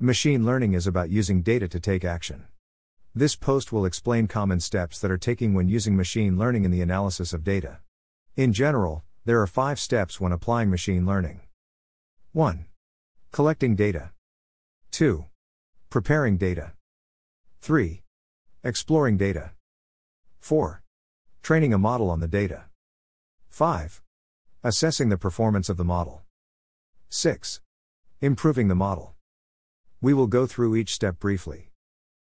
Machine learning is about using data to take action. This post will explain common steps that are taking when using machine learning in the analysis of data. In general, there are five steps when applying machine learning. 1. Collecting data. 2. Preparing data. 3. Exploring data. 4. Training a model on the data. 5. Assessing the performance of the model. 6. Improving the model. We will go through each step briefly.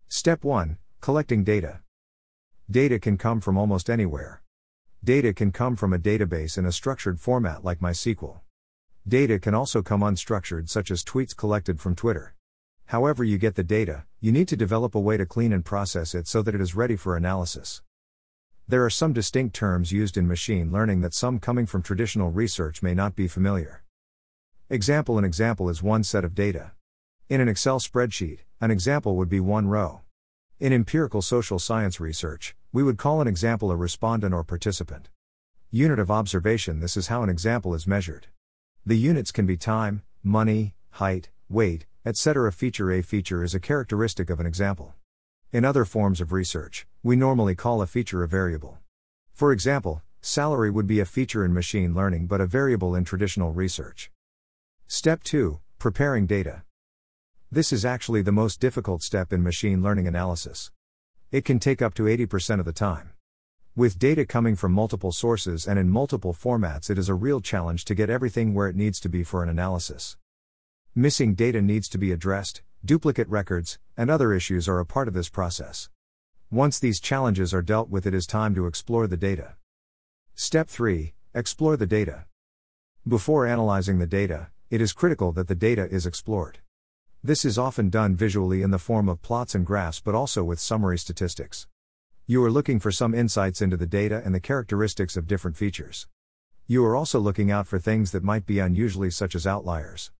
Step 1 Collecting data. Data can come from almost anywhere. Data can come from a database in a structured format like MySQL. Data can also come unstructured, such as tweets collected from Twitter. However, you get the data, you need to develop a way to clean and process it so that it is ready for analysis. There are some distinct terms used in machine learning that some coming from traditional research may not be familiar. Example An example is one set of data. In an Excel spreadsheet, an example would be one row. In empirical social science research, we would call an example a respondent or participant. Unit of observation This is how an example is measured. The units can be time, money, height, weight, etc. Feature A feature is a characteristic of an example. In other forms of research, we normally call a feature a variable. For example, salary would be a feature in machine learning but a variable in traditional research. Step 2 Preparing data. This is actually the most difficult step in machine learning analysis. It can take up to 80% of the time. With data coming from multiple sources and in multiple formats, it is a real challenge to get everything where it needs to be for an analysis. Missing data needs to be addressed, duplicate records, and other issues are a part of this process. Once these challenges are dealt with, it is time to explore the data. Step 3 Explore the data. Before analyzing the data, it is critical that the data is explored. This is often done visually in the form of plots and graphs but also with summary statistics. You are looking for some insights into the data and the characteristics of different features. You are also looking out for things that might be unusually, such as outliers.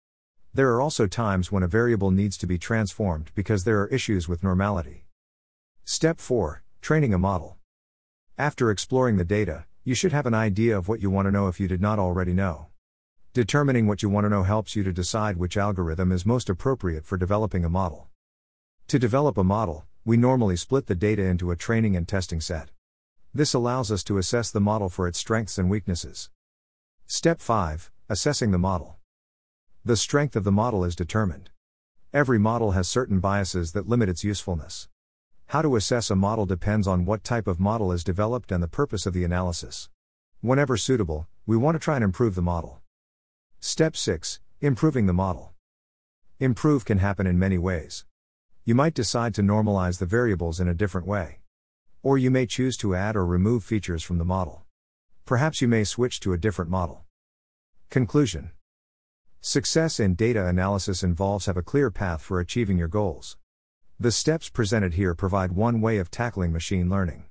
There are also times when a variable needs to be transformed because there are issues with normality. Step 4 Training a model. After exploring the data, you should have an idea of what you want to know if you did not already know. Determining what you want to know helps you to decide which algorithm is most appropriate for developing a model. To develop a model, we normally split the data into a training and testing set. This allows us to assess the model for its strengths and weaknesses. Step 5 Assessing the model. The strength of the model is determined. Every model has certain biases that limit its usefulness. How to assess a model depends on what type of model is developed and the purpose of the analysis. Whenever suitable, we want to try and improve the model. Step 6 Improving the model. Improve can happen in many ways. You might decide to normalize the variables in a different way. Or you may choose to add or remove features from the model. Perhaps you may switch to a different model. Conclusion Success in data analysis involves have a clear path for achieving your goals. The steps presented here provide one way of tackling machine learning.